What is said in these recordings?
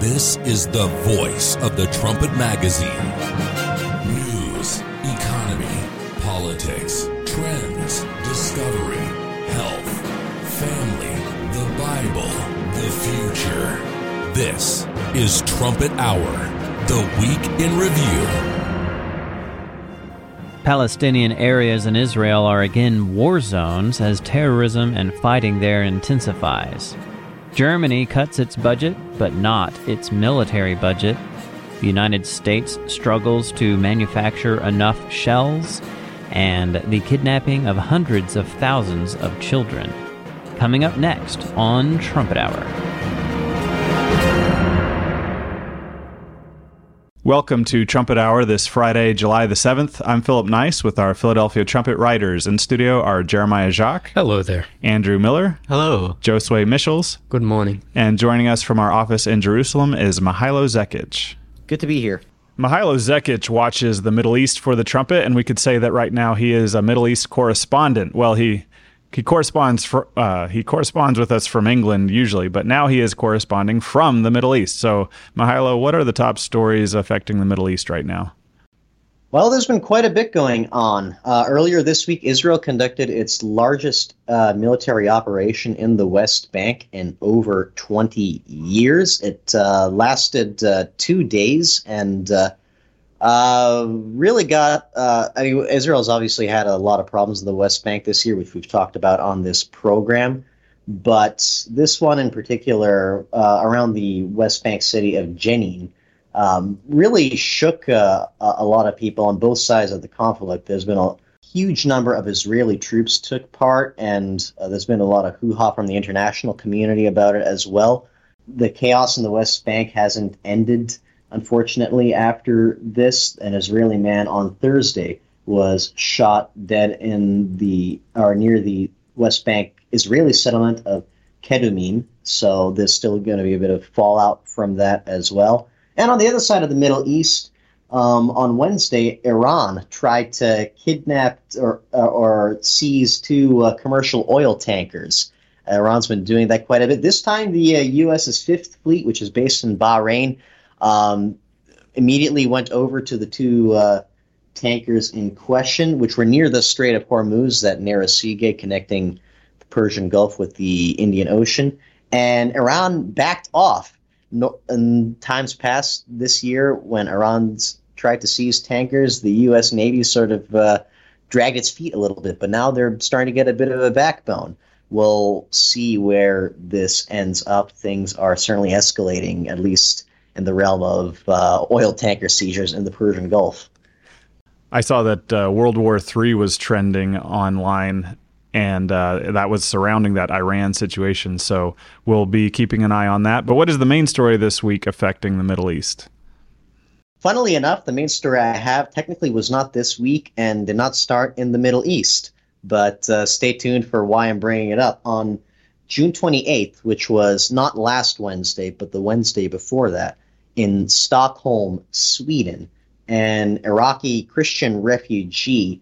This is the voice of the Trumpet Magazine. News, economy, politics, trends, discovery, health, family, the Bible, the future. This is Trumpet Hour, the week in review. Palestinian areas in Israel are again war zones as terrorism and fighting there intensifies. Germany cuts its budget, but not its military budget. The United States struggles to manufacture enough shells, and the kidnapping of hundreds of thousands of children. Coming up next on Trumpet Hour. Welcome to Trumpet Hour this Friday, July the 7th. I'm Philip Nice with our Philadelphia Trumpet Writers. In studio are Jeremiah Jacques. Hello there. Andrew Miller. Hello. Josue Michels. Good morning. And joining us from our office in Jerusalem is Mihailo Zekic. Good to be here. Mihailo Zekic watches the Middle East for the trumpet, and we could say that right now he is a Middle East correspondent. Well, he he corresponds for uh, he corresponds with us from England usually, but now he is corresponding from the Middle East. So, Mihailo, what are the top stories affecting the Middle East right now? Well, there's been quite a bit going on. Uh, earlier this week, Israel conducted its largest uh, military operation in the West Bank in over 20 years. It uh, lasted uh, two days and uh, really got. Uh, I mean, Israel's obviously had a lot of problems in the West Bank this year, which we've talked about on this program. But this one in particular, uh, around the West Bank city of Jenin, um, really shook uh, a lot of people on both sides of the conflict. There's been a huge number of Israeli troops took part, and uh, there's been a lot of hoo-ha from the international community about it as well. The chaos in the West Bank hasn't ended Unfortunately, after this, an Israeli man on Thursday was shot dead in the or near the West Bank Israeli settlement of Kedumim. So there's still going to be a bit of fallout from that as well. And on the other side of the Middle East, um, on Wednesday, Iran tried to kidnap or, or seize two uh, commercial oil tankers. Iran's been doing that quite a bit. This time, the uh, U.S.'s Fifth Fleet, which is based in Bahrain, um, immediately went over to the two uh, tankers in question, which were near the Strait of Hormuz, that narrow sea gate connecting the Persian Gulf with the Indian Ocean. And Iran backed off. No, in times past this year, when Iran's tried to seize tankers, the U.S. Navy sort of uh, dragged its feet a little bit, but now they're starting to get a bit of a backbone. We'll see where this ends up. Things are certainly escalating, at least in the realm of uh, oil tanker seizures in the Persian Gulf. I saw that uh, World War III was trending online, and uh, that was surrounding that Iran situation. So we'll be keeping an eye on that. But what is the main story this week affecting the Middle East? Funnily enough, the main story I have technically was not this week and did not start in the Middle East. But uh, stay tuned for why I'm bringing it up. On June 28th, which was not last Wednesday, but the Wednesday before that, in Stockholm, Sweden, an Iraqi Christian refugee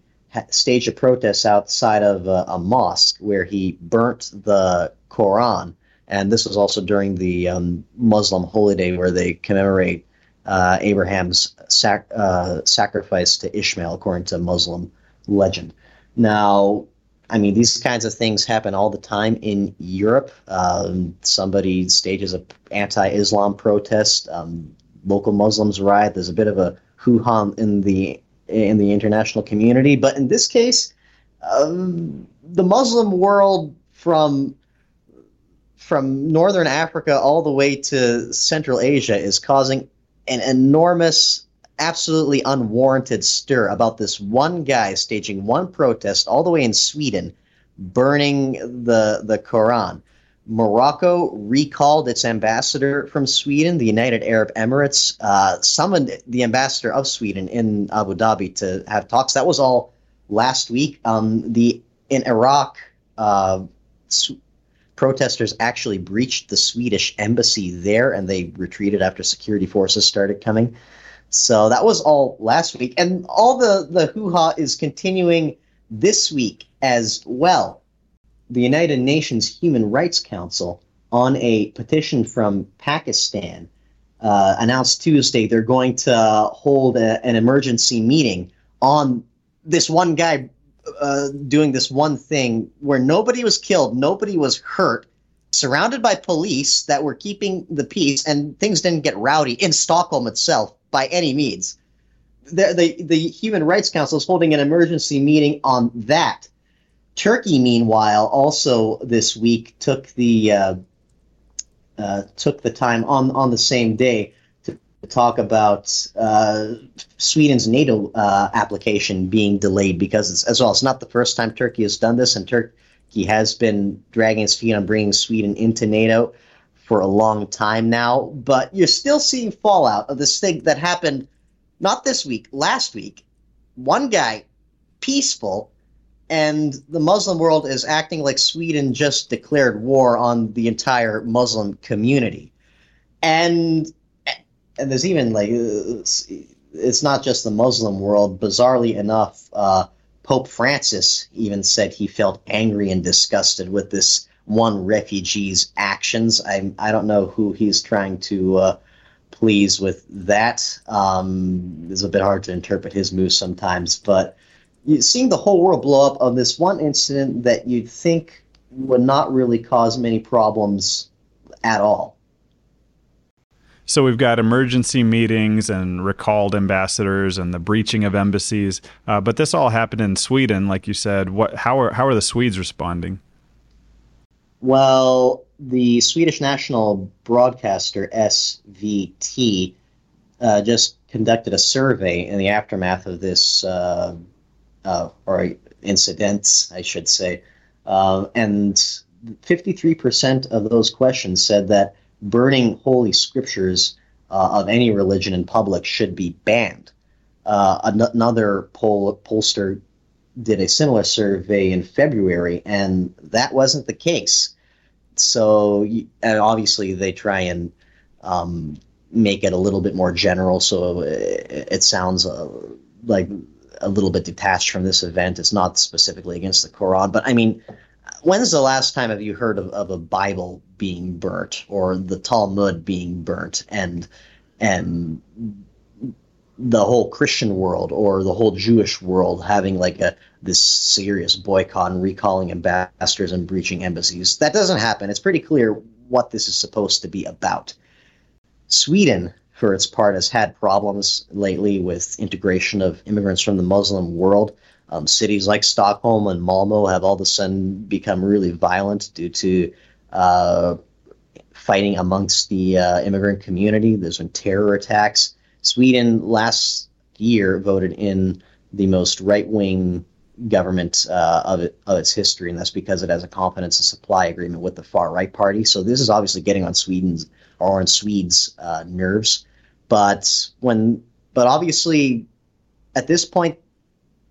staged a protest outside of a, a, mosque where he burnt the Quran. And this was also during the um, Muslim holiday where they commemorate uh, Abraham's sac- uh, sacrifice to Ishmael, according to Muslim legend. Now, I mean, these kinds of things happen all the time in Europe. Um, somebody stages an anti-Islam protest. Um, local Muslims riot. There's a bit of a hoo-ha in the in the international community, but in this case, um, the Muslim world from from northern Africa all the way to Central Asia is causing an enormous absolutely unwarranted stir about this one guy staging one protest all the way in Sweden, burning the the Quran. Morocco recalled its ambassador from Sweden. The United Arab Emirates uh, summoned the ambassador of Sweden in Abu Dhabi to have talks. That was all last week. Um, the in Iraq, uh, protesters actually breached the Swedish embassy there, and they retreated after security forces started coming. So that was all last week, and all the the hoo ha is continuing this week as well. The United Nations Human Rights Council on a petition from Pakistan uh, announced Tuesday they're going to hold a, an emergency meeting on this one guy uh, doing this one thing where nobody was killed, nobody was hurt, surrounded by police that were keeping the peace, and things didn't get rowdy in Stockholm itself by any means. The, the, the Human Rights Council is holding an emergency meeting on that. Turkey, meanwhile, also this week took the uh, uh, took the time on on the same day to talk about uh, Sweden's NATO uh, application being delayed because as well, it's not the first time Turkey has done this, and Turkey has been dragging its feet on bringing Sweden into NATO for a long time now. But you're still seeing fallout of this thing that happened not this week, last week. One guy, peaceful and the Muslim world is acting like Sweden just declared war on the entire Muslim community, and and there's even like it's not just the Muslim world. Bizarrely enough, uh, Pope Francis even said he felt angry and disgusted with this one refugee's actions. I I don't know who he's trying to. Uh, please with that. Um, it's a bit hard to interpret his moves sometimes, but seeing the whole world blow up on this one incident that you'd think would not really cause many problems at all. So we've got emergency meetings and recalled ambassadors and the breaching of embassies, uh, but this all happened in Sweden, like you said. What? How are how are the Swedes responding? Well, the Swedish national broadcaster SVT uh, just conducted a survey in the aftermath of this uh, uh, or incidents, I should say. Uh, and 53% of those questions said that burning holy scriptures uh, of any religion in public should be banned. Uh, an- another poll- pollster did a similar survey in February, and that wasn't the case. So, obviously, they try and um, make it a little bit more general, so it, it sounds uh, like a little bit detached from this event. It's not specifically against the Quran, but I mean, when's the last time have you heard of, of a Bible being burnt or the Talmud being burnt and and the whole Christian world or the whole Jewish world having like a this serious boycott and recalling ambassadors and breaching embassies? That doesn't happen. It's pretty clear what this is supposed to be about. Sweden for its part, has had problems lately with integration of immigrants from the Muslim world. Um, cities like Stockholm and Malmo have all of a sudden become really violent due to uh, fighting amongst the uh, immigrant community. There's been terror attacks. Sweden last year voted in the most right wing government uh, of, it, of its history, and that's because it has a confidence and supply agreement with the far right party. So this is obviously getting on Sweden's or on Swedes' uh, nerves. But when, but obviously, at this point,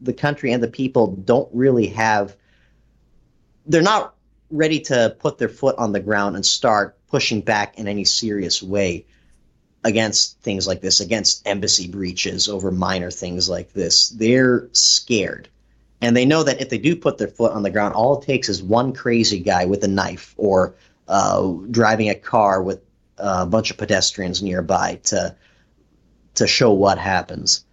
the country and the people don't really have. They're not ready to put their foot on the ground and start pushing back in any serious way against things like this, against embassy breaches over minor things like this. They're scared. And they know that if they do put their foot on the ground, all it takes is one crazy guy with a knife or uh, driving a car with a bunch of pedestrians nearby to to show what happens.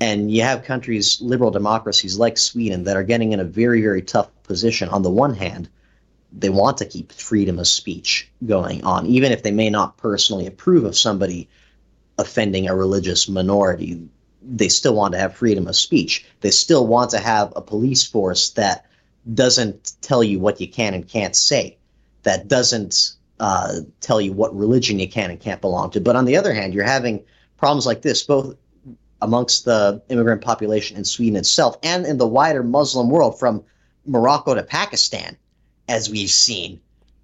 And you have countries, liberal democracies like Sweden, that are getting in a very, very tough position. On the one hand, they want to keep freedom of speech going on, even if they may not personally approve of somebody offending a religious minority. They still want to have freedom of speech. They still want to have a police force that doesn't tell you what you can and can't say, that doesn't uh, tell you what religion you can and can't belong to. But on the other hand, you're having problems like this, both amongst the immigrant population in Sweden itself and in the wider Muslim world, from Morocco to Pakistan, as we've seen,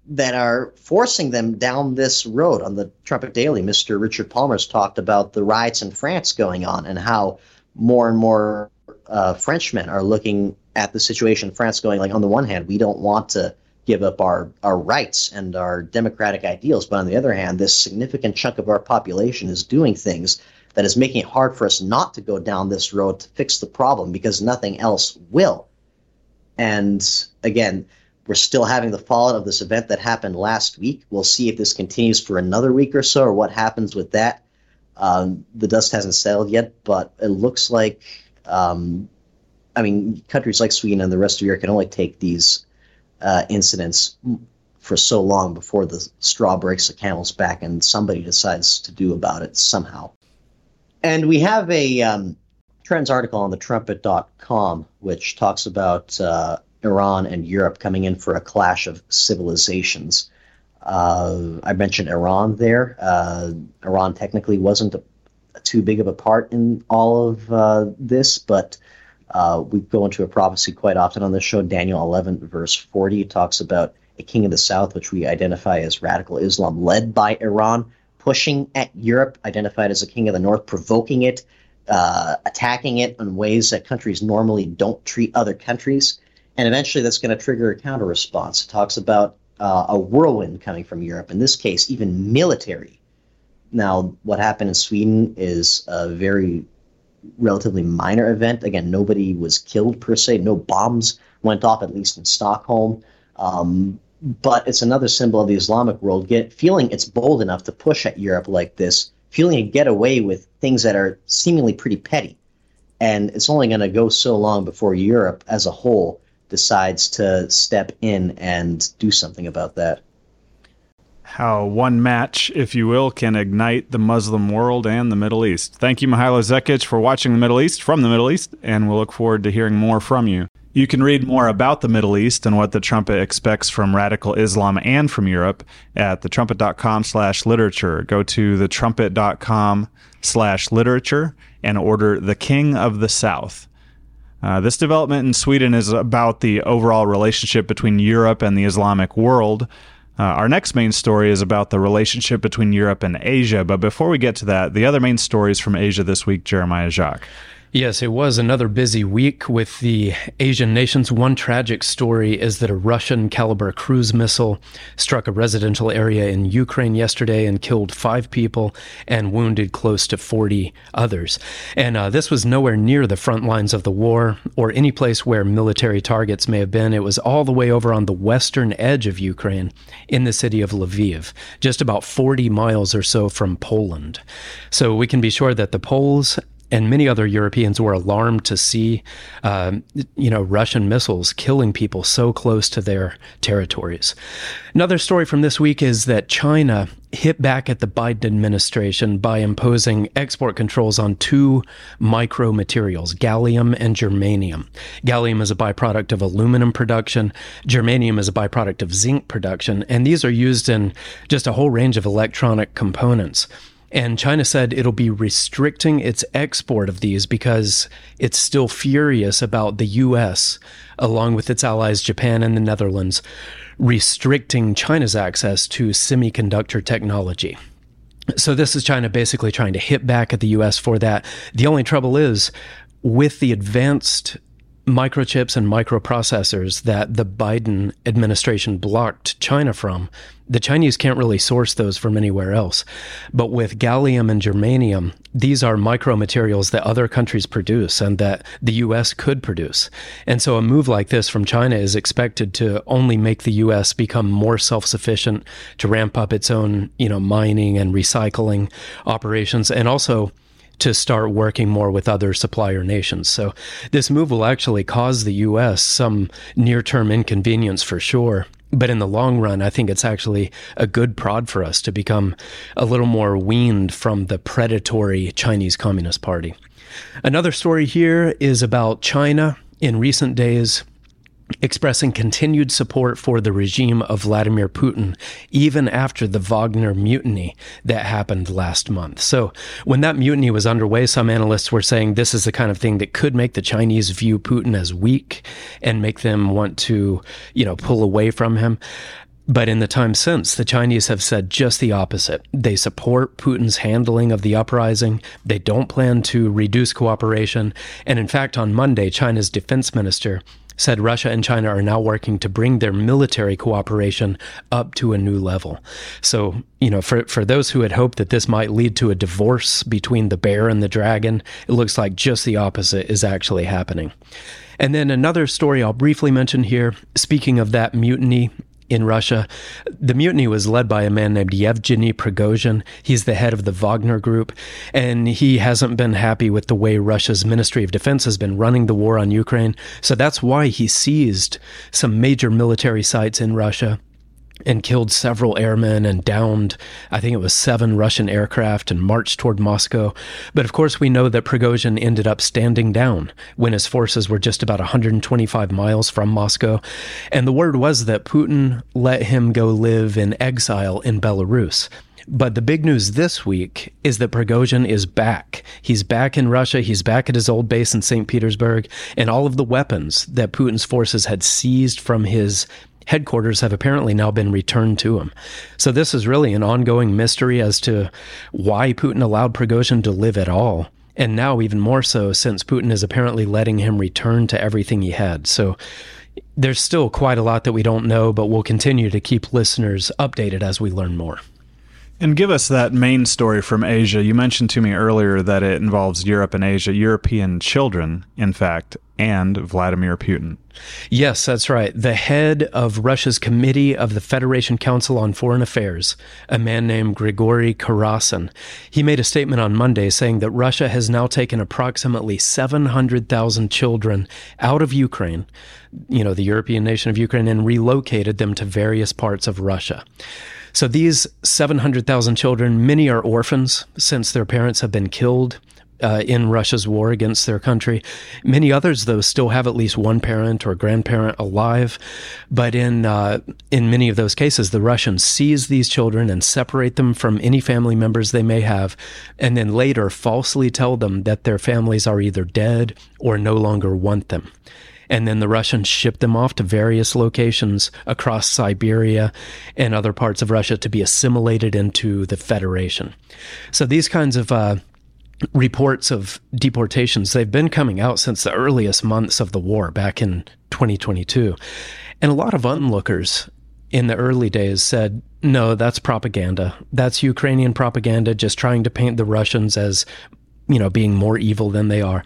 that are forcing them down this road. On the Trumpet Daily, Mr. Richard Palmer's talked about the riots in France going on and how more and more uh, Frenchmen are looking at the situation in France, going like, on the one hand, we don't want to give up our, our rights and our democratic ideals. But on the other hand, this significant chunk of our population is doing things that is making it hard for us not to go down this road to fix the problem because nothing else will. And again, we're still having the fallout of this event that happened last week. We'll see if this continues for another week or so, or what happens with that. Um, the dust hasn't settled yet, but it looks like, um, I mean, countries like Sweden and the rest of Europe can only take these uh, incidents for so long before the straw breaks the camel's back and somebody decides to do about it somehow. And we have a um, trends article on the trumpet.com which talks about uh, Iran and Europe coming in for a clash of civilizations. Uh, I mentioned Iran there. Uh, Iran technically wasn't a, too big of a part in all of uh, this, but uh, we go into a prophecy quite often on this show. Daniel 11, verse 40, talks about a king of the south, which we identify as radical Islam, led by Iran, pushing at Europe, identified as a king of the north, provoking it, uh, attacking it in ways that countries normally don't treat other countries. And eventually that's going to trigger a counter response. It talks about uh, a whirlwind coming from Europe, in this case, even military. Now, what happened in Sweden is a very relatively minor event. Again, nobody was killed per se, no bombs went off, at least in Stockholm. Um, but it's another symbol of the Islamic world get, feeling it's bold enough to push at Europe like this, feeling it get away with things that are seemingly pretty petty. And it's only going to go so long before Europe as a whole decides to step in and do something about that. How one match, if you will, can ignite the Muslim world and the Middle East. Thank you, Mihailo Zekic, for watching the Middle East from the Middle East, and we'll look forward to hearing more from you. You can read more about the Middle East and what the trumpet expects from radical Islam and from Europe at thetrumpet.com slash literature. Go to thetrumpet.com slash literature and order The King of the South. Uh, this development in Sweden is about the overall relationship between Europe and the Islamic world. Uh, our next main story is about the relationship between Europe and Asia. But before we get to that, the other main stories from Asia this week, Jeremiah Jacques. Yes, it was another busy week with the Asian nations. One tragic story is that a Russian Kalibr cruise missile struck a residential area in Ukraine yesterday and killed five people and wounded close to 40 others. And uh, this was nowhere near the front lines of the war or any place where military targets may have been. It was all the way over on the western edge of Ukraine in the city of Lviv, just about 40 miles or so from Poland. So we can be sure that the Poles and many other Europeans were alarmed to see, um, you know, Russian missiles killing people so close to their territories. Another story from this week is that China hit back at the Biden administration by imposing export controls on two micro materials, gallium and germanium. Gallium is a byproduct of aluminum production, germanium is a byproduct of zinc production, and these are used in just a whole range of electronic components. And China said it'll be restricting its export of these because it's still furious about the US, along with its allies Japan and the Netherlands, restricting China's access to semiconductor technology. So, this is China basically trying to hit back at the US for that. The only trouble is, with the advanced microchips and microprocessors that the Biden administration blocked China from, the Chinese can't really source those from anywhere else. But with gallium and germanium, these are micromaterials that other countries produce and that the US could produce. And so a move like this from China is expected to only make the US become more self-sufficient to ramp up its own, you know, mining and recycling operations and also to start working more with other supplier nations. So this move will actually cause the US some near-term inconvenience for sure. But in the long run, I think it's actually a good prod for us to become a little more weaned from the predatory Chinese Communist Party. Another story here is about China in recent days expressing continued support for the regime of Vladimir Putin, even after the Wagner mutiny that happened last month. So, when that mutiny was underway, some analysts were saying this is the kind of thing that could make the Chinese view Putin as weak and make them want to, you know, pull away from him. But in the time since, the Chinese have said just the opposite. They support Putin's handling of the uprising. They don't plan to reduce cooperation. And in fact, on Monday, China's defense minister said Russia and China are now working to bring their military cooperation up to a new level. So, you know, for, for those who had hoped that this might lead to a divorce between the bear and the dragon, it looks like just the opposite is actually happening. And then another story I'll briefly mention here, speaking of that mutiny in Russia. The mutiny was led by a man named Yevgeny Prigozhin. He's the head of the Wagner Group, and he hasn't been happy with the way Russia's Ministry of Defense has been running the war on Ukraine. So that's why he seized some major military sites in Russia and killed several airmen and downed, I think it was seven Russian aircraft and marched toward Moscow. But of course, we know that Prigozhin ended up standing down when his forces were just about 125 miles from Moscow. And the word was that Putin let him go live in exile in Belarus. But the big news this week is that Prigozhin is back. He's back in Russia. He's back at his old base in St. Petersburg. And all of the weapons that Putin's forces had seized from his headquarters have apparently now been returned to him. So this is really an ongoing mystery as to why Putin allowed Prigozhin to live at all. And now, even more so, since Putin is apparently letting him return to everything he had. So there's still quite a lot that we don't know, but we'll continue to keep listeners updated as we learn more. And give us that main story from Asia. You mentioned to me earlier that it involves Europe and Asia, European children, in fact, and Vladimir Putin. Yes, that's right. The head of Russia's Committee of the Federation Council on Foreign Affairs, a man named Grigory Karasin, he made a statement on Monday saying that Russia has now taken approximately 700,000 children out of Ukraine, you know, the European nation of Ukraine, and relocated them to various parts of Russia. So these 700,000 children, many are orphans since their parents have been killed uh, in Russia's war against their country. Many others, though, still have at least one parent or grandparent alive. But in uh, in many of those cases, the Russians seize these children and separate them from any family members they may have, and then later falsely tell them that their families are either dead or no longer want them and then the Russians ship them off to various locations across Siberia and other parts of Russia to be assimilated into the Federation. So these kinds of uh, reports of deportations they've been coming out since the earliest months of the war back in 2022 and a lot of onlookers in the early days said no that's propaganda that's ukrainian propaganda just trying to paint the russians as you know, being more evil than they are.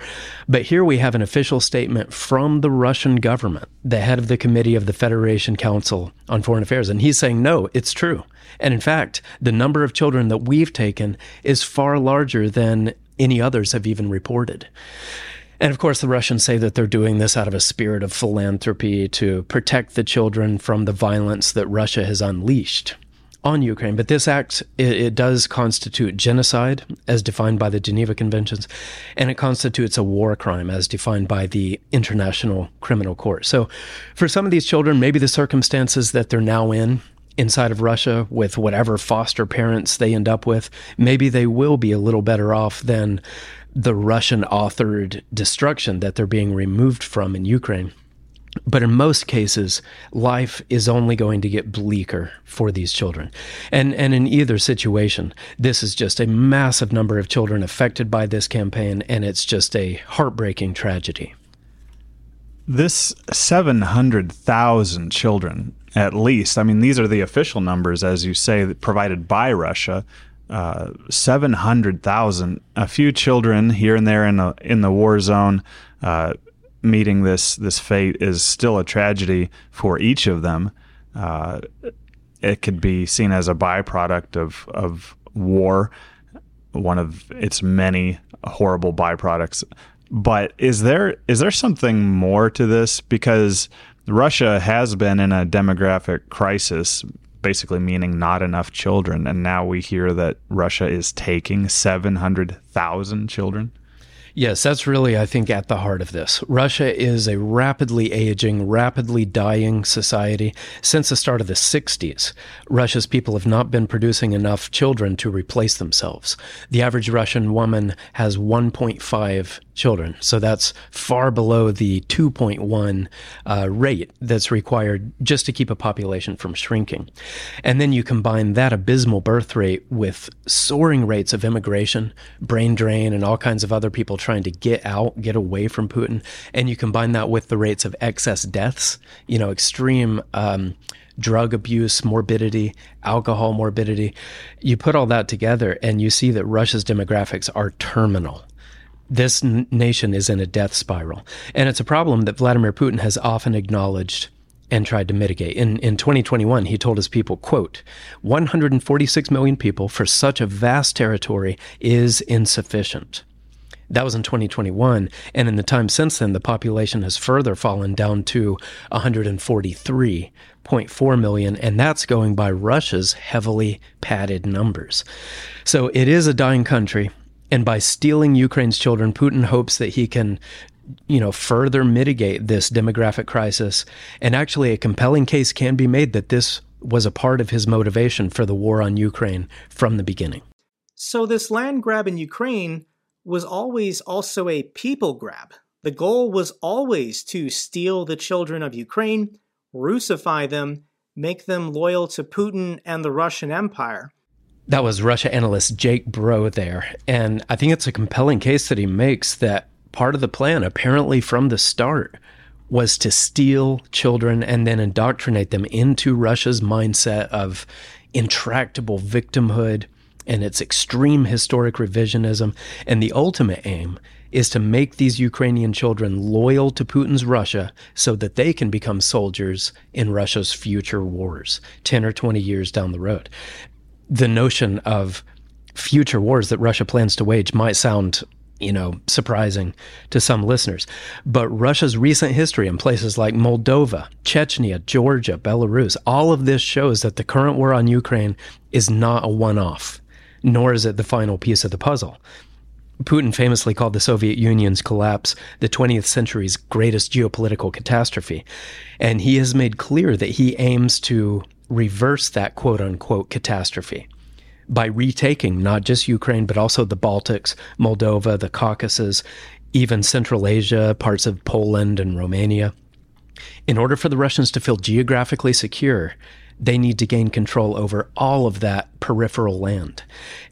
But here we have an official statement from the Russian government, the head of the committee of the Federation Council on Foreign Affairs, and he's saying, no, it's true. And in fact, the number of children that we've taken is far larger than any others have even reported. And of course, the Russians say that they're doing this out of a spirit of philanthropy to protect the children from the violence that Russia has unleashed on Ukraine. But this act, it, it, does constitute genocide as defined by the Geneva Conventions, and it constitutes a war crime as defined by the International Criminal Court. So for some of these children, maybe the circumstances that they're now in inside of Russia with whatever foster parents they end up with, maybe they will be a little better off than the Russian authored destruction that they're being removed from in Ukraine. But in most cases, life is only going to get bleaker for these children. And, and in either situation, this is just a massive number of children affected by this campaign, and it's just a heartbreaking tragedy. This 700,000 children, at least, I mean, these are the official numbers, as you say, provided by Russia. Uh, 700,000, a few children here and there in the, in the war zone. Uh, meeting this this fate is still a tragedy for each of them. Uh, it could be seen as a byproduct of of war, one of its many horrible byproducts. But is there is there something more to this? Because Russia has been in a demographic crisis, basically meaning not enough children, and now we hear that Russia is taking seven hundred thousand children. Yes, that's really, I think, at the heart of this. Russia is a rapidly aging, rapidly dying society. Since the start of the 60s, Russia's people have not been producing enough children to replace themselves. The average Russian woman has 1.5 children. So that's far below the 2.1 uh, rate that's required just to keep a population from shrinking. And then you combine that abysmal birth rate with soaring rates of immigration, brain drain, and all kinds of other people trying to get out, get away from Putin. And you combine that with the rates of excess deaths, you know, extreme. Um, drug abuse, morbidity, alcohol morbidity. You put all that together and you see that Russia's demographics are terminal this n- nation is in a death spiral. And it's a problem that Vladimir Putin has often acknowledged and tried to mitigate. In, in 2021, he told his people, quote, 146 million people for such a vast territory is insufficient. That was in 2021. And in the time since then, the population has further fallen down to 143.4 million. And that's going by Russia's heavily padded numbers. So it is a dying country. And by stealing Ukraine's children, Putin hopes that he can you know further mitigate this demographic crisis and actually a compelling case can be made that this was a part of his motivation for the war on Ukraine from the beginning. So this land grab in Ukraine was always also a people grab. The goal was always to steal the children of Ukraine, Russify them, make them loyal to Putin and the Russian Empire. That was Russia analyst Jake Bro there. And I think it's a compelling case that he makes that part of the plan, apparently from the start, was to steal children and then indoctrinate them into Russia's mindset of intractable victimhood and its extreme historic revisionism. And the ultimate aim is to make these Ukrainian children loyal to Putin's Russia so that they can become soldiers in Russia's future wars 10 or 20 years down the road. The notion of future wars that Russia plans to wage might sound you know, surprising to some listeners. But Russia's recent history in places like Moldova, Chechnya, Georgia, Belarus, all of this shows that the current war on Ukraine is not a one off nor is it the final piece of the puzzle. Putin famously called the Soviet Union's collapse the 20th century's greatest geopolitical catastrophe. And he has made clear that he aims to reverse that quote unquote catastrophe by retaking not just Ukraine, but also the Baltics, Moldova, the Caucasus, even Central Asia, parts of Poland and Romania. In order for the Russians to feel geographically secure, they need to gain control over all of that peripheral land.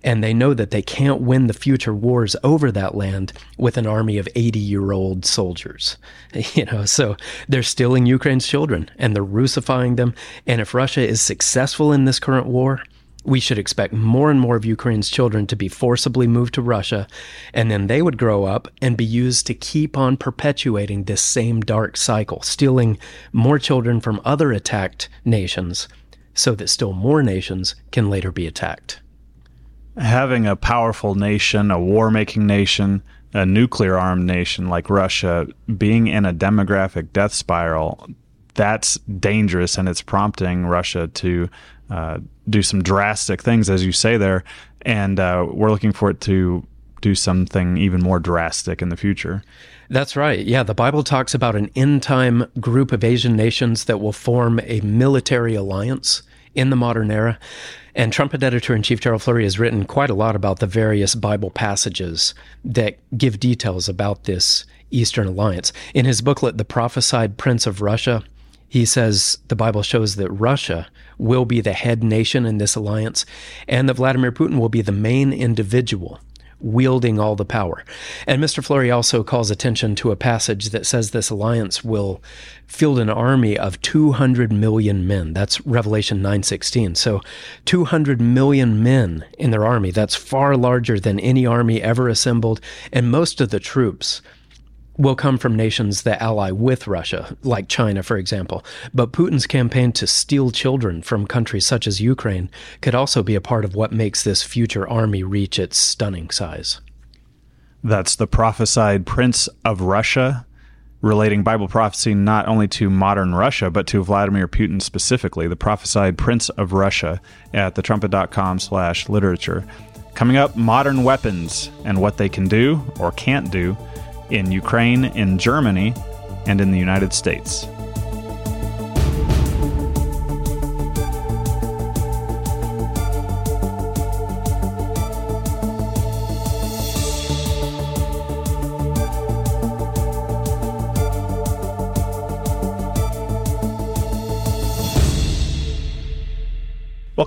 And they know that they can't win the future wars over that land with an army of 80 year old soldiers. You know, so they're stealing Ukraine's children and they're Russifying them. And if Russia is successful in this current war, we should expect more and more of Ukraine's children to be forcibly moved to Russia, and then they would grow up and be used to keep on perpetuating this same dark cycle, stealing more children from other attacked nations so that still more nations can later be attacked. Having a powerful nation, a war making nation, a nuclear armed nation like Russia being in a demographic death spiral, that's dangerous and it's prompting Russia to uh, do some drastic things, as you say there. And uh, we're looking for it to do something even more drastic in the future. That's right. Yeah, the Bible talks about an end time group of Asian nations that will form a military alliance in the modern era. And Trumpet editor in chief Gerald Flurry has written quite a lot about the various Bible passages that give details about this Eastern alliance. In his booklet, The Prophesied Prince of Russia, he says the Bible shows that Russia will be the head nation in this alliance and that Vladimir Putin will be the main individual wielding all the power. And Mr. Flurry also calls attention to a passage that says this alliance will field an army of 200 million men. That's Revelation 9:16. So 200 million men in their army. That's far larger than any army ever assembled, and most of the troops will come from nations that ally with Russia, like China, for example. But Putin's campaign to steal children from countries such as Ukraine could also be a part of what makes this future army reach its stunning size. That's the prophesied Prince of Russia, relating Bible prophecy not only to modern Russia, but to Vladimir Putin specifically, the prophesied Prince of Russia at thetrumpet.com slash literature. Coming up, modern weapons and what they can do or can't do in Ukraine, in Germany, and in the United States.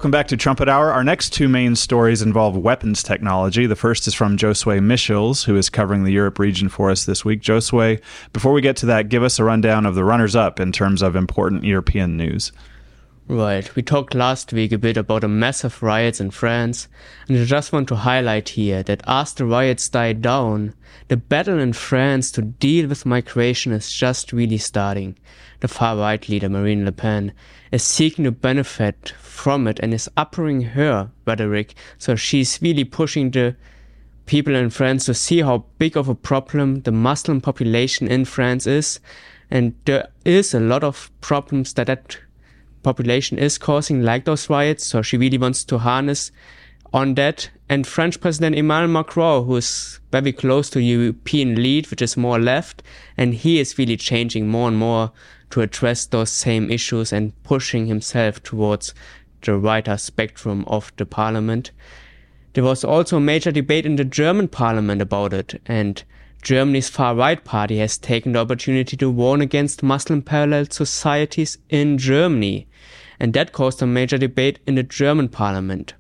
Welcome back to Trumpet Hour. Our next two main stories involve weapons technology. The first is from Josue Michels, who is covering the Europe region for us this week. Josue, before we get to that, give us a rundown of the runners up in terms of important European news. Right. We talked last week a bit about the massive riots in France, and I just want to highlight here that as the riots died down, the battle in France to deal with migration is just really starting. The far right leader Marine Le Pen is seeking to benefit from it and is upping her rhetoric, so she's really pushing the people in France to see how big of a problem the Muslim population in France is. And there is a lot of problems that that population is causing, like those riots. So she really wants to harness on that. And French President Emmanuel Macron, who's very close to European lead, which is more left, and he is really changing more and more to address those same issues and pushing himself towards the wider spectrum of the parliament. There was also a major debate in the German parliament about it, and Germany's far right party has taken the opportunity to warn against Muslim parallel societies in Germany and that caused a major debate in the German parliament.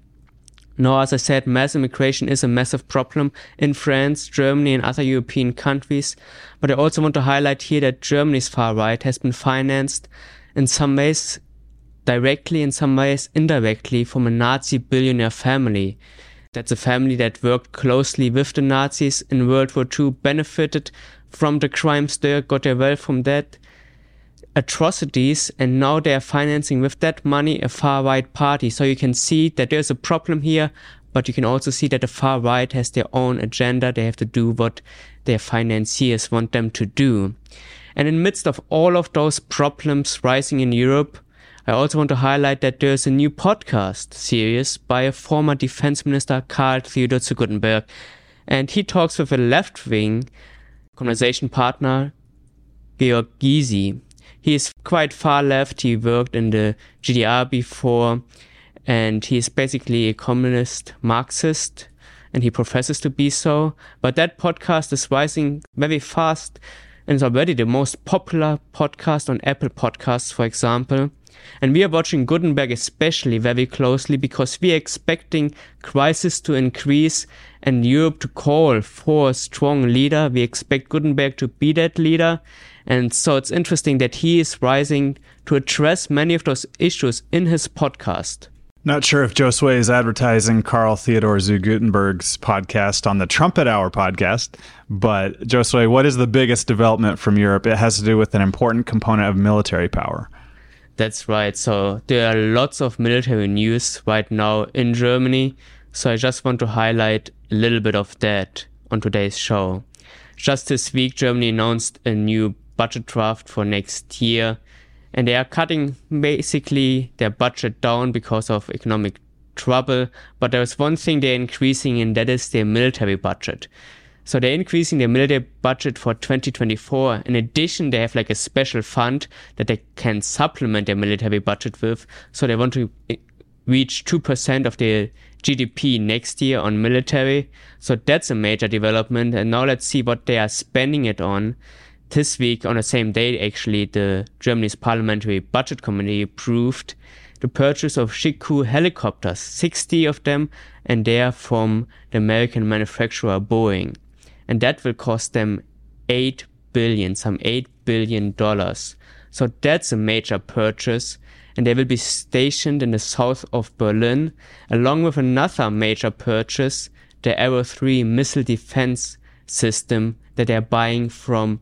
Now, as I said, mass immigration is a massive problem in France, Germany, and other European countries. But I also want to highlight here that Germany's far right has been financed in some ways directly, in some ways indirectly from a Nazi billionaire family. That's a family that worked closely with the Nazis in World War II, benefited from the crimes there, got their wealth from that, atrocities and now they are financing with that money a far right party. So you can see that there's a problem here, but you can also see that the far right has their own agenda. They have to do what their financiers want them to do. And in midst of all of those problems rising in Europe, I also want to highlight that there's a new podcast series by a former defense minister, Karl Theodor zu Guttenberg. And he talks with a left wing conversation partner, Gregor Gysi. He is quite far left. He worked in the GDR before, and he is basically a communist Marxist, and he professes to be so. But that podcast is rising very fast and is already the most popular podcast on Apple Podcasts, for example. And we are watching Guttenberg especially very closely because we are expecting crisis to increase and Europe to call for a strong leader. We expect Guttenberg to be that leader. And so it's interesting that he is rising to address many of those issues in his podcast. Not sure if Josue is advertising Karl Theodor zu Guttenberg's podcast on the Trumpet Hour podcast, but Josue, what is the biggest development from Europe? It has to do with an important component of military power. That's right. So there are lots of military news right now in Germany. So I just want to highlight a little bit of that on today's show. Just this week, Germany announced a new budget draft for next year. And they are cutting basically their budget down because of economic trouble. But there's one thing they're increasing, and that is their military budget. So they're increasing their military budget for 2024. In addition, they have like a special fund that they can supplement their military budget with. So they want to eh, reach 2% of their GDP next year on military. So that's a major development. And now let's see what they are spending it on this week, on the same day, actually, the Germany's parliamentary budget committee approved the purchase of Chinook helicopters, 60 of them, and they are from the American manufacturer Boeing. And that will cost them 8 billion, some 8 billion dollars. So that's a major purchase. And they will be stationed in the south of Berlin, along with another major purchase, the Arrow 3 missile defense system that they're buying from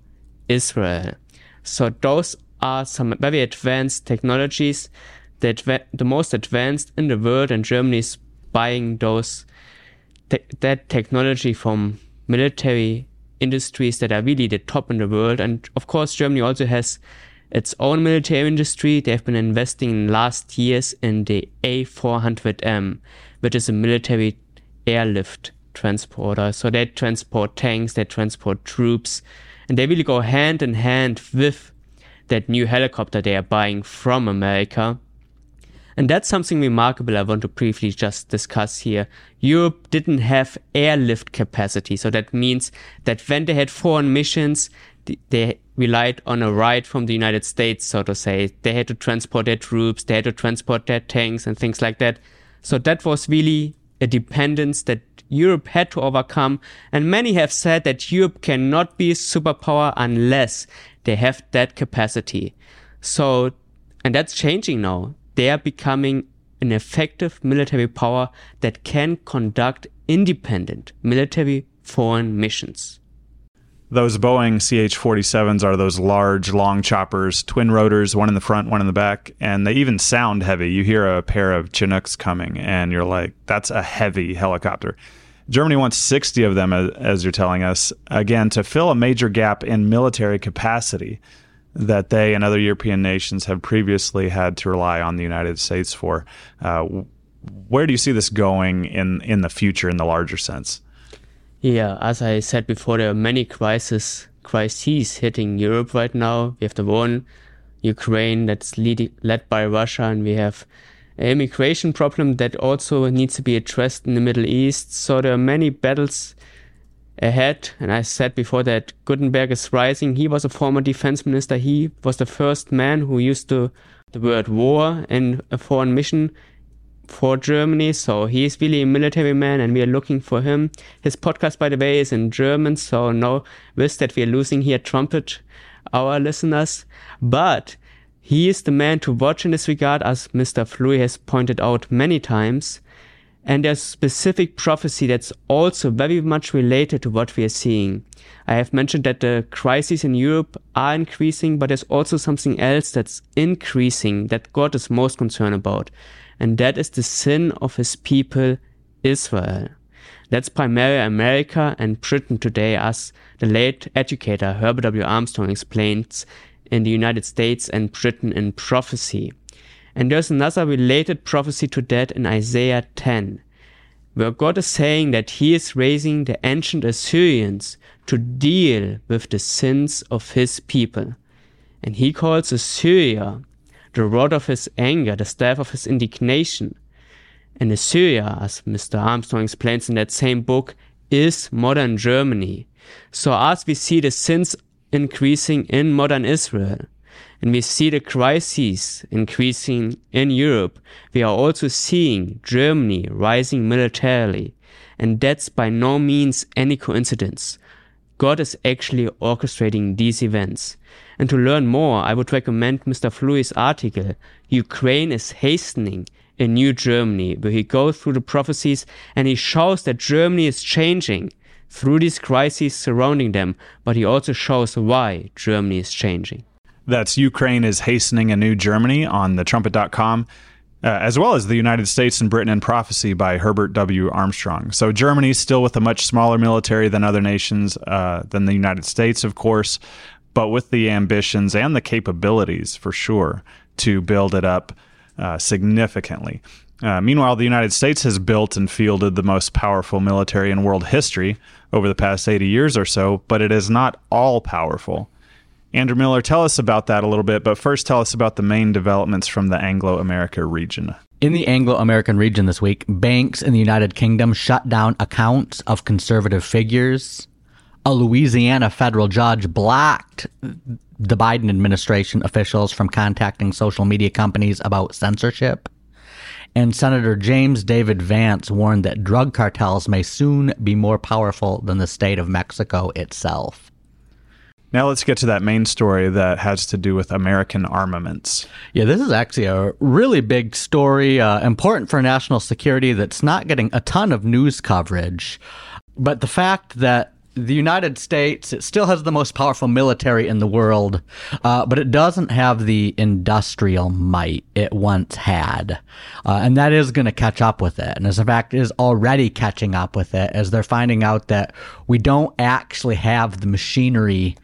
Israel. So those are some very advanced technologies that the most advanced in the world and Germany is buying those te that technology from military industries that are really the top in the world. And of course, Germany also has its own military industry. They have been investing in last years in the A400M, which is a military airlift transporter. So they transport tanks, they transport troops, and they really go hand in hand with that new helicopter they are buying from America. And that's something remarkable I want to briefly just discuss here. Europe didn't have airlift capacity. So that means that when they had foreign missions, they relied on a ride from the United States, so to say. They had to transport their troops, they had to transport their tanks and things like that. So that was really a dependence that Europe had to overcome. And many have said that Europe cannot be a superpower unless they have that capacity. So, and that's changing now. they are becoming an effective military power that can conduct independent military foreign missions. Those Boeing CH 47s are those large, long choppers, twin rotors, one in the front, one in the back, and they even sound heavy. You hear a pair of Chinooks coming, and you're like, that's a heavy helicopter. Germany wants 60 of them, as you're telling us, again, to fill a major gap in military capacity that they and other European nations have previously had to rely on the United States for. Uh, where do you see this going in, in the future in the larger sense? Yeah, as I said before, there are many crises crises hitting Europe right now. We have the war in Ukraine that's lead, led by Russia, and we have an immigration problem that also needs to be addressed in the Middle East. So there are many battles ahead. And I said before that Guttenberg is rising. He was a former defense minister. He was the first man who used to the word war in a foreign mission for Germany. So he's really a military man and we are looking for him. His podcast, by the way, is in German. So no risk that we are losing here trumpet our listeners. But he is the man to watch in this regard, as Mr. Flurry has pointed out many times. And there's specific prophecy that's also very much related to what we are seeing. I have mentioned that the crises in Europe are increasing, but there's also something else that's increasing that God is most concerned about and that is the sin of his people, Israel. That's primarily America and Britain today, as the late educator Herbert W. Armstrong explains in the United States and Britain in prophecy. And there's another related prophecy to that in Isaiah 10, where God is saying that he is raising the ancient Assyrians to deal with the sins of his people. And he calls Assyria the rod of his anger, the staff of his indignation. And Assyria, as Mr. Armstrong explains in that same book, is modern Germany. So as we see the sins increasing in modern Israel, and we see the crises increasing in Europe, we are also seeing Germany rising militarily. And that's by no means any coincidence. God is actually orchestrating these events. And to learn more, I would recommend Mr. Flurry's article, Ukraine is Hastening a New Germany, where he goes through the prophecies and he shows that Germany is changing through these crises surrounding them, but he also shows why Germany is changing. That's Ukraine is Hastening a New Germany on thetrumpet.com. Uh, as well as the United States and Britain in Prophecy by Herbert W. Armstrong. So Germany still with a much smaller military than other nations, uh, than the United States, of course, but with the ambitions and the capabilities for sure to build it up uh, significantly. Uh, meanwhile, the United States has built and fielded the most powerful military in world history over the past 80 years or so, but it is not all powerful. Andrew Miller, tell us about that a little bit, but first tell us about the main developments from the Anglo America region. In the Anglo American region this week, banks in the United Kingdom shut down accounts of conservative figures. A Louisiana federal judge blocked the Biden administration officials from contacting social media companies about censorship. And Senator James David Vance warned that drug cartels may soon be more powerful than the state of Mexico itself. Now let's get to that main story that has to do with American armaments. Yeah, this is actually a really big story, uh, important for national security that's not getting a ton of news coverage. But the fact that the United States it still has the most powerful military in the world, uh, but it doesn't have the industrial might it once had, uh, and that is going to catch up with it. And as a fact, is already catching up with it as they're finding out that we don't actually have the machinery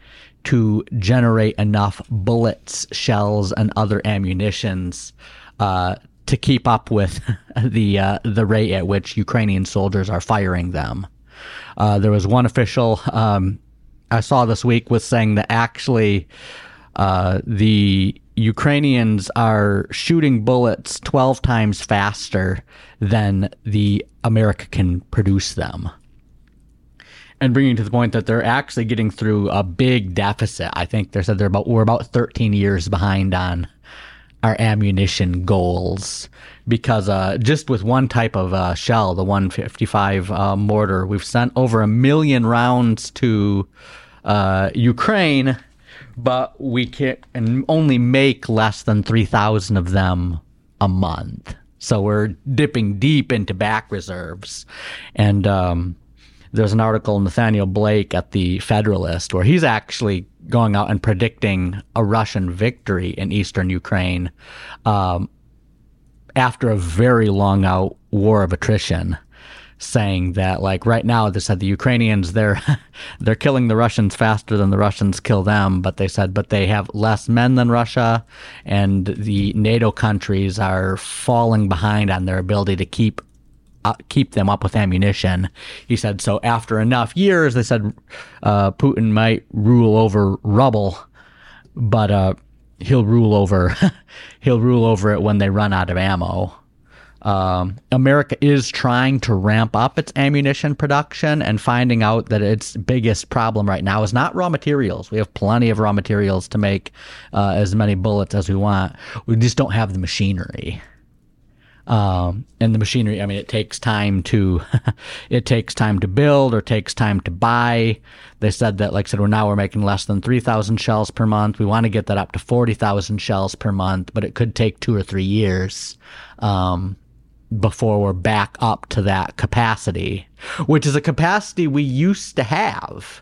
to generate enough bullets, shells, and other ammunitions uh, to keep up with the uh, the rate at which Ukrainian soldiers are firing them. Uh, there was one official um, I saw this week was saying that actually uh, the Ukrainians are shooting bullets 12 times faster than the America can produce them and bringing to the point that they're actually getting through a big deficit. I think they said they're about we're about 13 years behind on our ammunition goals because uh, just with one type of uh, shell, the 155 uh, mortar, we've sent over a million rounds to uh, Ukraine, but we can and only make less than 3,000 of them a month. So we're dipping deep into back reserves. And um, there's an article Nathaniel Blake at the Federalist where he's actually going out and predicting a Russian victory in eastern Ukraine um, after a very long out war of attrition saying that like right now they said the Ukrainians they're they're killing the Russians faster than the Russians kill them but they said but they have less men than Russia and the NATO countries are falling behind on their ability to keep keep them up with ammunition. He said so after enough years they said uh, Putin might rule over rubble but uh, he'll rule over he'll rule over it when they run out of ammo. Um, America is trying to ramp up its ammunition production and finding out that its biggest problem right now is not raw materials. We have plenty of raw materials to make uh, as many bullets as we want. We just don't have the machinery. Um, and the machinery, I mean, it takes time to, it takes time to build or takes time to buy. They said that, like I said, we're now we're making less than 3,000 shells per month. We want to get that up to 40,000 shells per month, but it could take two or three years. Um, before we're back up to that capacity, which is a capacity we used to have.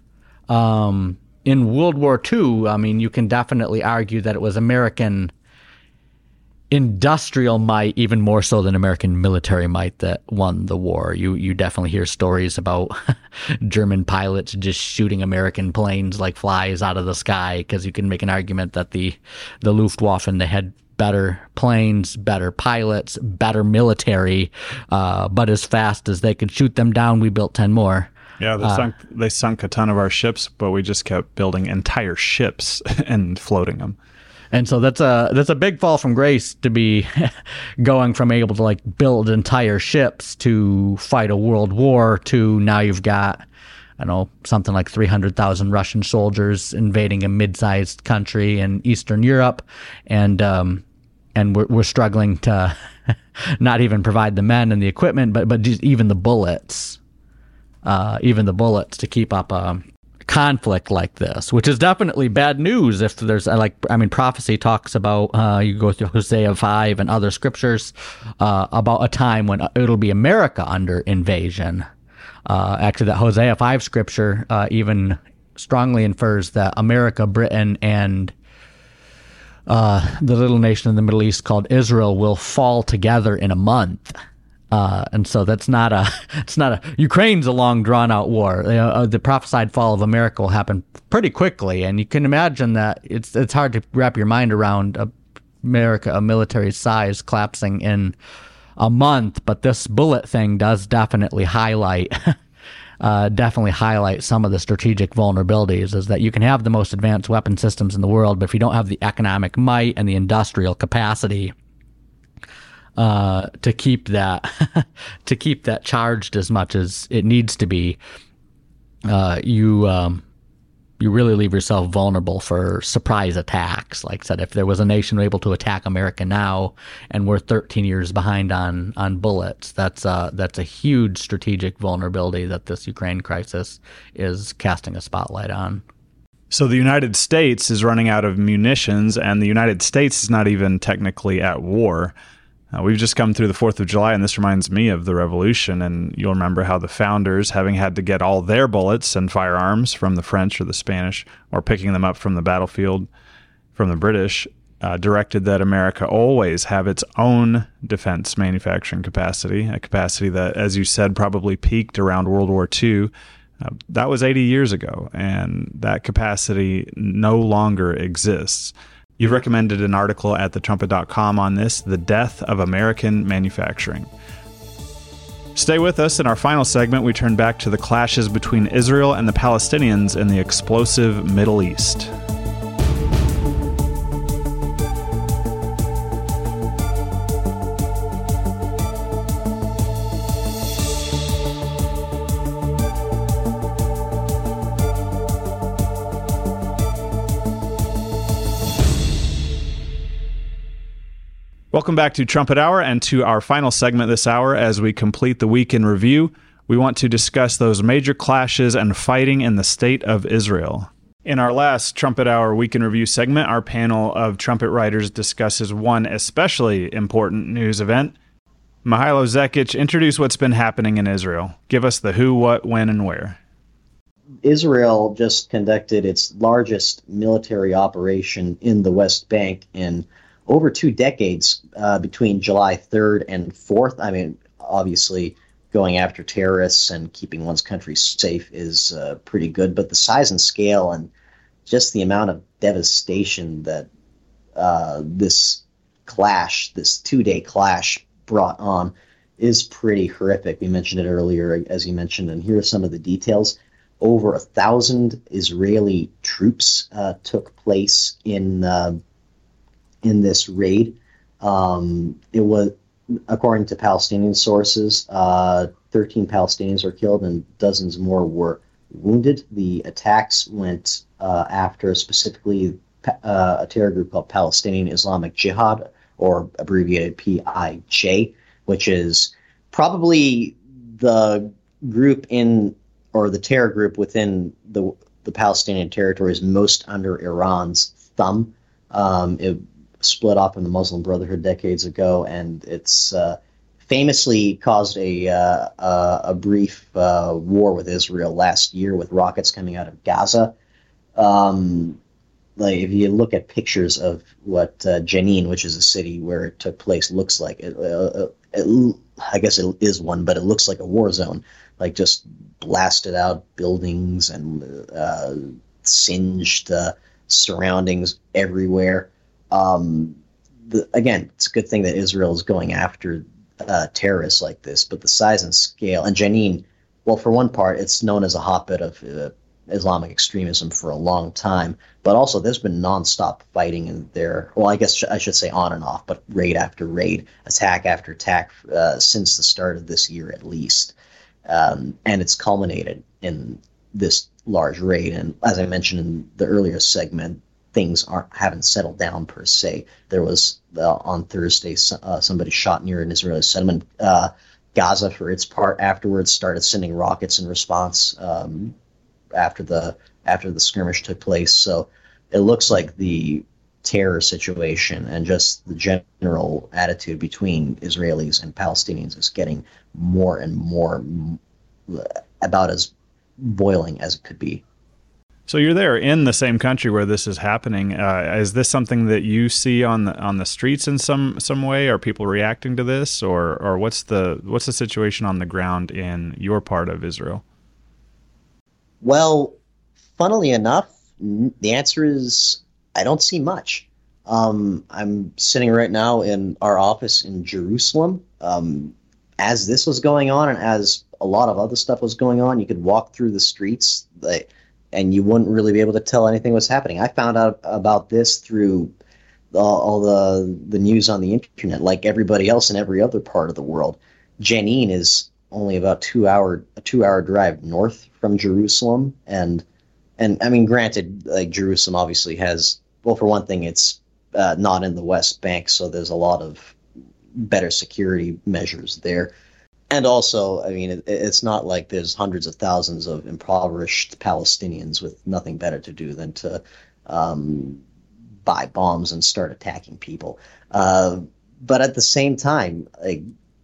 Um, in World War II, I mean, you can definitely argue that it was American industrial might, even more so than American military might, that won the war. You you definitely hear stories about German pilots just shooting American planes like flies out of the sky because you can make an argument that the the Luftwaffe and they had better planes, better pilots, better military, uh, but as fast as they could shoot them down, we built 10 more. Yeah, they sunk they sunk a ton of our ships, but we just kept building entire ships and floating them. And so that's a that's a big fall from grace to be going from able to like build entire ships to fight a world war to now you've got I don't know something like 300,000 Russian soldiers invading a mid-sized country in Eastern Europe. And um, and we're, we're struggling to not even provide the men and the equipment but but even the bullets uh, even the bullets to keep up a conflict like this, which is definitely bad news. If there's uh, like, I mean, prophecy talks about uh, you go through Hosea five and other scriptures uh, about a time when it'll be America under invasion. Uh, actually, that Hosea five scripture uh, even strongly infers that America, Britain, and uh, the little nation in the Middle East called Israel will fall together in a month. Uh, and so that's not a it's not a Ukraine's a long drawn out war. You know, uh, the prophesied fall of America will happen pretty quickly, and you can imagine that it's it's hard to wrap your mind around America a military size collapsing in a month. But this bullet thing does definitely highlight. Uh, definitely highlight some of the strategic vulnerabilities is that you can have the most advanced weapon systems in the world, but if you don't have the economic might and the industrial capacity uh, to keep that to keep that charged as much as it needs to be, uh, you um, you really leave yourself vulnerable for surprise attacks. Like I said, if there was a nation able to attack America now, and we're 13 years behind on on bullets, that's uh, that's a huge strategic vulnerability that this Ukraine crisis is casting a spotlight on. So the United States is running out of munitions, and the United States is not even technically at war. Uh, we've just come through the 4th of July, and this reminds me of the Revolution. And you'll remember how the founders, having had to get all their bullets and firearms from the French or the Spanish, or picking them up from the battlefield from the British, uh, directed that America always have its own defense manufacturing capacity, a capacity that, as you said, probably peaked around World War II. Uh, that was 80 years ago, and that capacity no longer exists. You've recommended an article at thetrumpet.com on this The Death of American Manufacturing. Stay with us. In our final segment, we turn back to the clashes between Israel and the Palestinians in the explosive Middle East. Welcome back to Trumpet Hour and to our final segment this hour as we complete the week in review. We want to discuss those major clashes and fighting in the state of Israel. In our last Trumpet Hour Week in Review segment, our panel of trumpet writers discusses one especially important news event. Mihailo Zekic, introduce what's been happening in Israel. Give us the who, what, when, and where. Israel just conducted its largest military operation in the West Bank in over two decades uh, between July 3rd and 4th. I mean, obviously, going after terrorists and keeping one's country safe is uh, pretty good. But the size and scale and just the amount of devastation that uh, this clash, this two day clash, brought on is pretty horrific. We mentioned it earlier, as you mentioned, and here are some of the details. Over a thousand Israeli troops uh, took place in uh, in this raid. Um, it was according to Palestinian sources, uh, 13 Palestinians were killed and dozens more were wounded. The attacks went uh, after specifically uh, a terror group called Palestinian Islamic Jihad, or abbreviated PIJ, which is probably the group in or the terror group within the the Palestinian territories most under Iran's thumb. Um, it split off from the Muslim Brotherhood decades ago, and it's uh, famously caused a uh, a, brief uh, war with Israel last year with rockets coming out of Gaza. Um, like if you look at pictures of what uh, Jenin, which is a city where it took place, looks like, it, uh, it, I guess it is one, but it looks like a war zone, like just blasted out buildings and singed surroundings everywhere. Um, the, again, it's a good thing that Israel is going after uh, terrorists like this, but the size and scale, and Jenin, well, for one part, it's known as a hotbed of uh, Islamic extremism for a long time, but also there's been nonstop fighting in there. Well, I guess I should say on and off, but raid after raid, attack after attack uh, since the start of this year at least. Um, and it's culminated in this large raid. And as I mentioned in the earlier segment, things aren't haven't settled down per se. There was uh, on Thursday uh, somebody shot near an Israeli settlement. Uh, Gaza, for its part, afterwards started sending rockets in response um, after the after the skirmish took place. So it looks like the terror situation and just the general attitude between Israelis and Palestinians is getting more and more about as boiling as it could be. So you're there in the same country where this is happening. Uh, is this something that you see on the on the streets in some some way? Are people reacting to this, or or what's the what's the situation on the ground in your part of Israel? Well, funnily enough, the answer is I don't see much. Um, I'm sitting right now in our office in Jerusalem. Um, as this was going on, and as a lot of other stuff was going on, you could walk through the streets. And you wouldn't really be able to tell anything was happening. I found out about this through all, all, the the news on the internet, like everybody else in every other part of the world. Jenin is only about two hour a two hour drive north from Jerusalem, and and I mean, granted, like Jerusalem obviously has well, for one thing, it's uh, not in the West Bank, so there's a lot of better security measures there and also, I mean, it, it's not like there's hundreds of thousands of impoverished Palestinians with nothing better to do than to um, buy bombs and start attacking people. Uh, but at the same time, like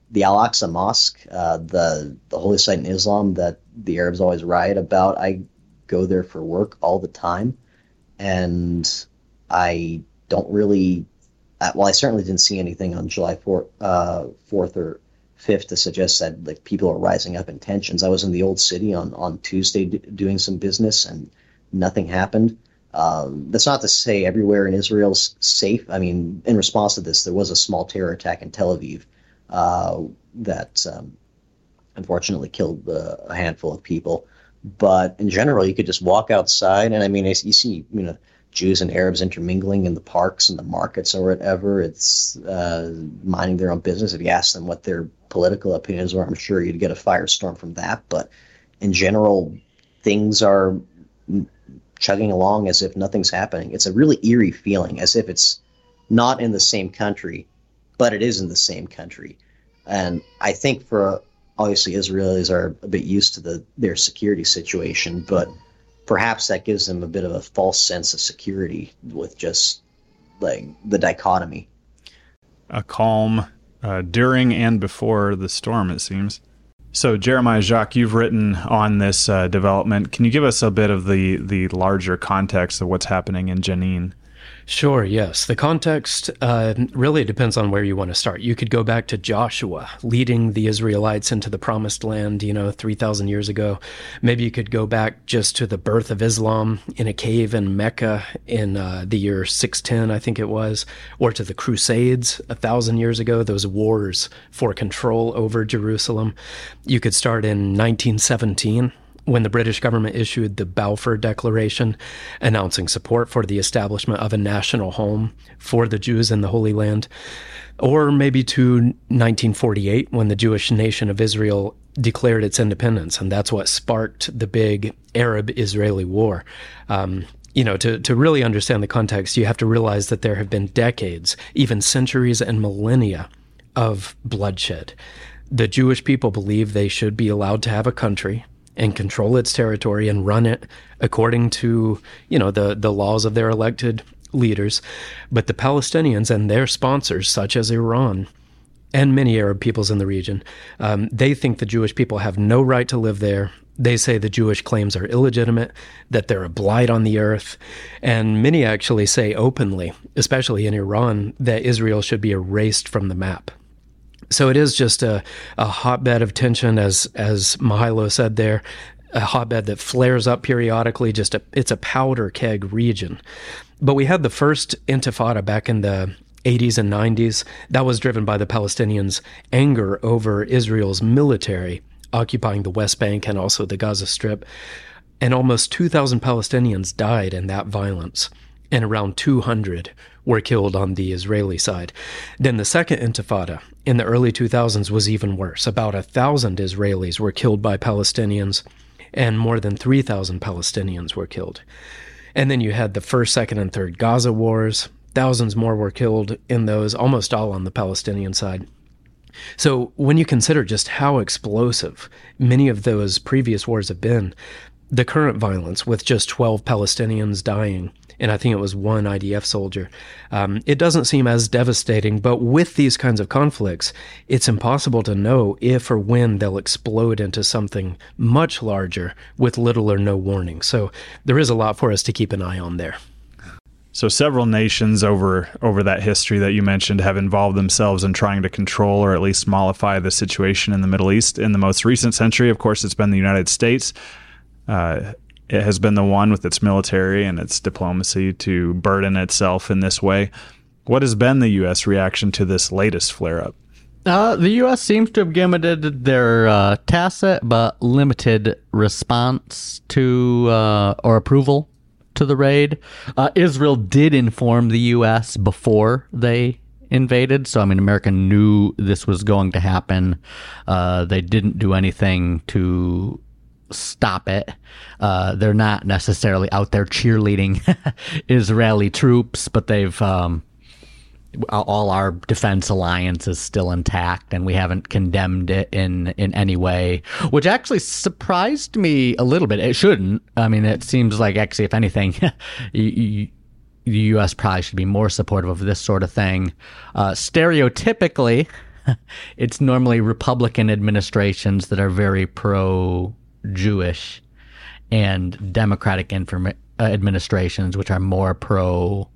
the Al Aqsa Mosque, uh, the the holy site in Islam that the Arabs always riot about, I go there for work all the time, and I don't really. Well, I certainly didn't see anything on July 4th, uh, 4th or fifth to suggest that like people are rising up in tensions. I was in the old city on on Tuesday d- doing some business and nothing happened. Um, that's not to say everywhere in Israel's safe. I mean, in response to this, there was a small terror attack in Tel Aviv uh, that um, unfortunately killed uh, a handful of people. But in general, you could just walk outside, and I mean, you see, you know, Jews and Arabs intermingling in the parks and the markets or whatever. It's uh, minding their own business. If you ask them what their political opinions were, I'm sure you'd get a firestorm from that. But in general, things are chugging along as if nothing's happening. It's a really eerie feeling, as if it's not in the same country, but it is in the same country. And I think for obviously Israelis are a bit used to the their security situation, but perhaps that gives them a bit of a false sense of security with just like the dichotomy. A calm uh, during and before the storm, it seems. So, Jeremiah Jacques, you've written on this uh, development. Can you give us a bit of the the larger context of what's happening in Jenin? Sure, yes. The context uh, really depends on where you want to start. You could go back to Joshua leading the Israelites into the promised land, you know, 3,000 years ago. Maybe you could go back just to the birth of Islam in a cave in Mecca in uh, the year 610, I think it was, or to the Crusades a thousand years ago, those wars for control over Jerusalem. You could start in 1917 when the British government issued the Balfour Declaration announcing support for the establishment of a national home for the Jews in the Holy Land, or maybe to 1948 when the Jewish nation of Israel declared its independence, and that's what sparked the big Arab Israeli war. Um, you know, to, to really understand the context, you have to realize that there have been decades, even centuries and millennia of bloodshed. The Jewish people believe they should be allowed to have a country and control its territory and run it according to, you know, the, the laws of their elected leaders. But the Palestinians and their sponsors, such as Iran, and many Arab peoples in the region, um, they think the Jewish people have no right to live there. They say the Jewish claims are illegitimate, that they're a blight on the earth. And many actually say openly, especially in Iran, that Israel should be erased from the map. So it is just a, a hotbed of tension, as as Mihailo said there, a hotbed that flares up periodically. Just a it's a powder keg region. But we had the first Intifada back in the 80s and 90s. That was driven by the Palestinians' anger over Israel's military occupying the West Bank and also the Gaza Strip. And almost 2,000 Palestinians died in that violence, and around 200 were killed on the Israeli side. Then the second Intifada in the early 2000s was even worse. About a thousand Israelis were killed by Palestinians, and more than 3,000 Palestinians were killed. And then you had the first, second, and third Gaza wars. Thousands more were killed in those, almost all on the Palestinian side. So, when you consider just how explosive many of those previous wars have been, the current violence, with just 12 Palestinians dying, and I think it was one IDF soldier. Um, it doesn't seem as devastating, but with these kinds of conflicts, it's impossible to know if or when they'll explode into something much larger with little or no warning. So there is a lot for us to keep an eye on there. So several nations over over that history that you mentioned have involved themselves in trying to control or at least mollify the situation in the Middle East. In the most recent century, of course, it's been the United States. Uh, it has been the one with its military and its diplomacy to burden itself in this way. What has been the U.S. reaction to this latest flare up? Uh, the U.S. seems to have given their uh, tacit but limited response to uh, or approval to the raid. Uh, Israel did inform the U.S. before they invaded, so I mean, America knew this was going to happen. Uh, they didn't do anything to stop it. Uh, they're not necessarily out there cheerleading Israeli troops, but they've um, all our defense alliance is still intact, and we haven't condemned it in in any way, which actually surprised me a little bit. It shouldn't. I mean, it seems like actually, if anything, the U.S. probably should be more supportive of this sort of thing. Uh, stereotypically. it's normally Republican administrations that are very pro Jewish and Democratic informa- uh, administrations, which are more pro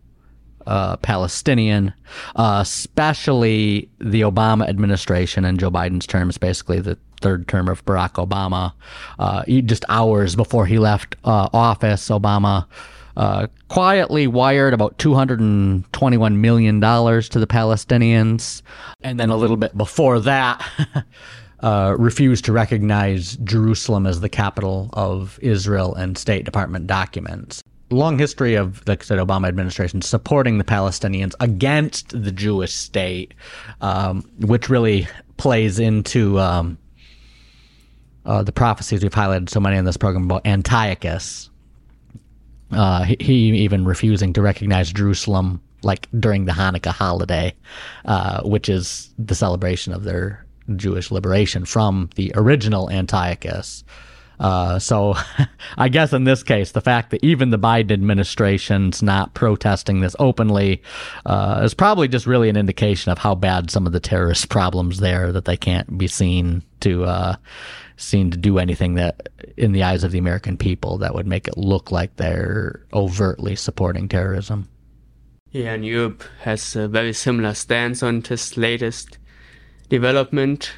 uh, Palestinian, uh, especially the Obama administration and Joe Biden's term is basically the third term of Barack Obama. Uh, just hours before he left uh, office, Obama uh, quietly wired about $221 million to the Palestinians. And then a little bit before that, uh, refused to recognize Jerusalem as the capital of Israel and State Department documents. Long history of the Obama administration supporting the Palestinians against the Jewish state, um, which really plays into um, uh, the prophecies we've highlighted so many in this program about Antiochus. Uh, he, he, even refusing to recognize Jerusalem like during the Hanukkah holiday, uh, which is the celebration of their Jewish liberation from the original Antiochus. Uh, so I guess in this case, the fact that even the Biden administration's not protesting this openly uh, is probably just really an indication of how bad some of the terrorist problems there that they can't be seen to uh, seen to do anything that in the eyes of the American people that would make it look like they're overtly supporting terrorism. Yeah, and Europe has a very similar stance on this latest development.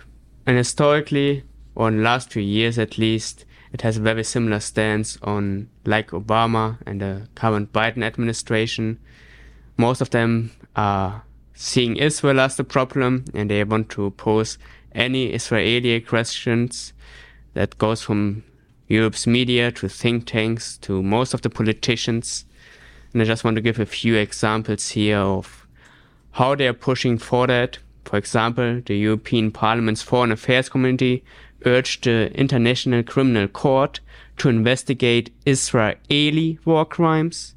And historically, or in the last few years at least, it has a very similar stance on like Obama and the current Biden administration. Most of them are seeing Israel as the problem and they want to pose any Israeli questions that goes from Europe's media to think tanks to most of the politicians. And I just want to give a few examples here of how they are pushing for that. For example, the European Parliament's Foreign Affairs Committee urged the International Criminal Court to investigate Israeli war crimes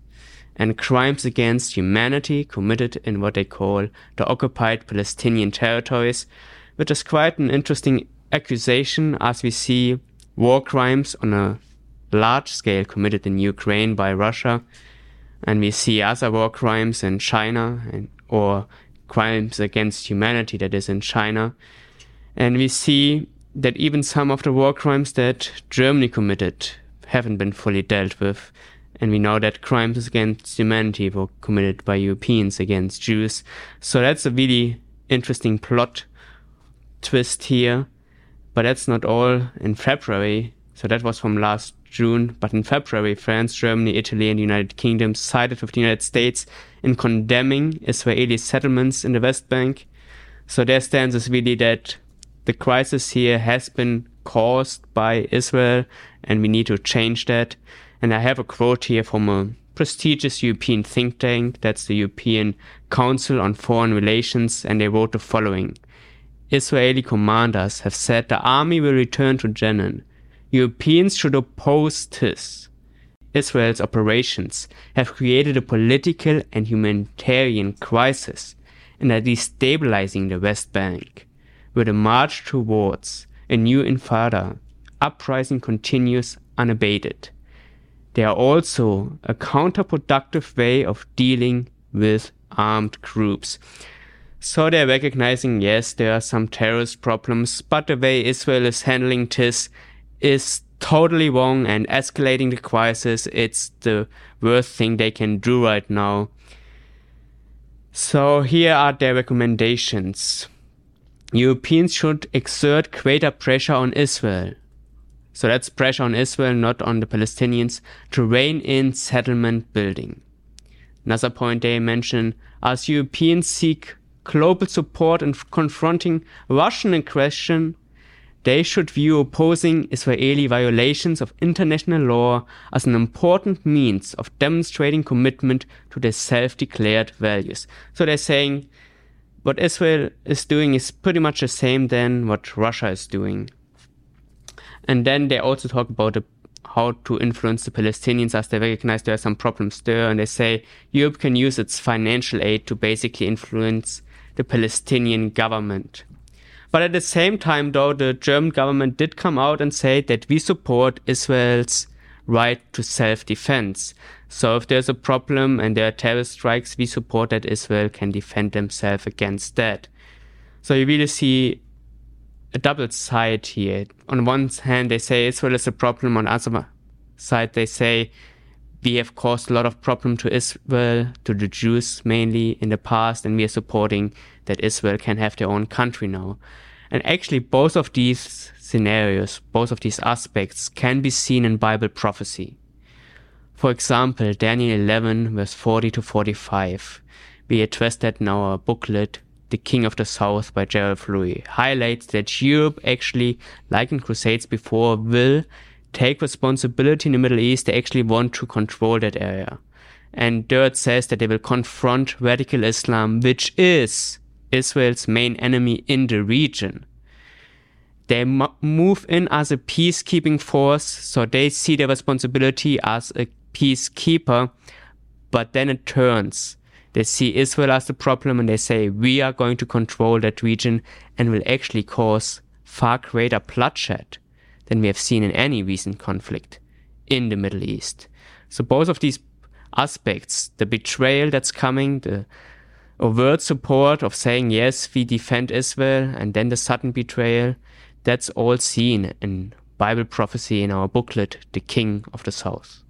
and crimes against humanity committed in what they call the occupied Palestinian territories, which is quite an interesting accusation as we see war crimes on a large scale committed in Ukraine by Russia, and we see other war crimes in China and, or crimes against humanity that is in China. And we see that even some of the war crimes that Germany committed haven't been fully dealt with. And we know that crimes against humanity were committed by Europeans against Jews. So that's a really interesting plot twist here. But that's not all. In February, so that was from last June, but in February, France, Germany, Italy, and the United Kingdom sided with the United States in condemning Israeli settlements in the West Bank. So their stance is really that the crisis here has been caused by Israel and we need to change that. And I have a quote here from a prestigious European think tank, that's the European Council on Foreign Relations, and they wrote the following. Israeli commanders have said the army will return to Jenin. Europeans should oppose this. Israel's operations have created a political and humanitarian crisis and are destabilizing the West Bank. With a march towards a new intifada, uprising continues unabated. They are also a counterproductive way of dealing with armed groups. So they're recognizing, yes, there are some terrorist problems, but the way Israel is handling this is totally wrong and escalating the crisis. It's the worst thing they can do right now. So here are their recommendations. Europeans should exert greater pressure on Israel. So that's pressure on Israel, not on the Palestinians, to rein in settlement building. Another point they mention, as Europeans seek global support in confronting Russian aggression, they should view opposing Israeli violations of international law as an important means of demonstrating commitment to their self-declared values. So they're saying what Israel is doing is pretty much the same than what Russia is doing. And then they also talk about the, how to influence the Palestinians as they recognize there are some problems there. And they say Europe can use its financial aid to basically influence the Palestinian government. But at the same time, though, the German government did come out and say that we support Israel's right to self-defense. So if there's a problem and there are terrorist strikes, we support that Israel can defend themselves against that. So you really see a double side here. On one hand, they say Israel is a problem. On the other side, they say we have caused a lot of problem to Israel, to the Jews mainly in the past, and we are supporting that Israel can have their own country now. And actually, both of these scenarios, both of these aspects can be seen in Bible prophecy. For example, Daniel 11 verse 40 to 45. We addressed that in our booklet, The King of the South by Gerald Flurry, highlights that Europe actually, like in Crusades before, will take responsibility in the Middle East. They actually want to control that area. And Dirt says that they will confront radical Islam, which is Israel's main enemy in the region. They move in as a peacekeeping force, so they see their responsibility as a peacekeeper, but then it turns. They see Israel as the problem and they say, we are going to control that region and will actually cause far greater bloodshed than we have seen in any recent conflict in the Middle East. So both of these aspects, the betrayal that's coming, the overt support of saying, yes, we defend Israel, and then the sudden betrayal, that's all seen in Bible prophecy in our booklet, The King of the South.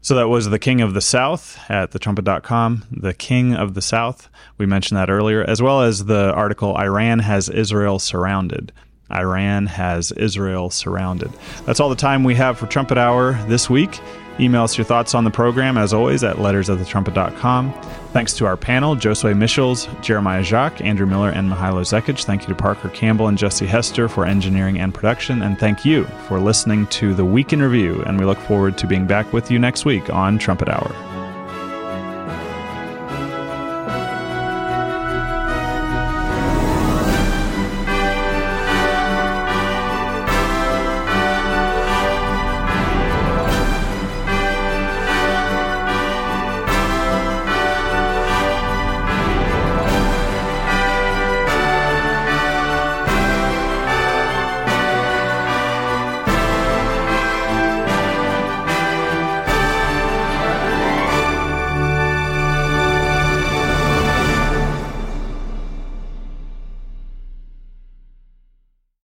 So that was The King of the South at thetrumpet.com. The King of the South. We mentioned that earlier, as well as the article Iran has Israel surrounded. Iran has Israel surrounded. That's all the time we have for Trumpet Hour this week. Email us your thoughts on the program, as always, at lettersofthetrumpet.com. Thanks to our panel, Josue Michels, Jeremiah Jacques, Andrew Miller, and Mihailo Zekic. Thank you to Parker Campbell and Jesse Hester for engineering and production. And thank you for listening to the Week in Review. And we look forward to being back with you next week on Trumpet Hour.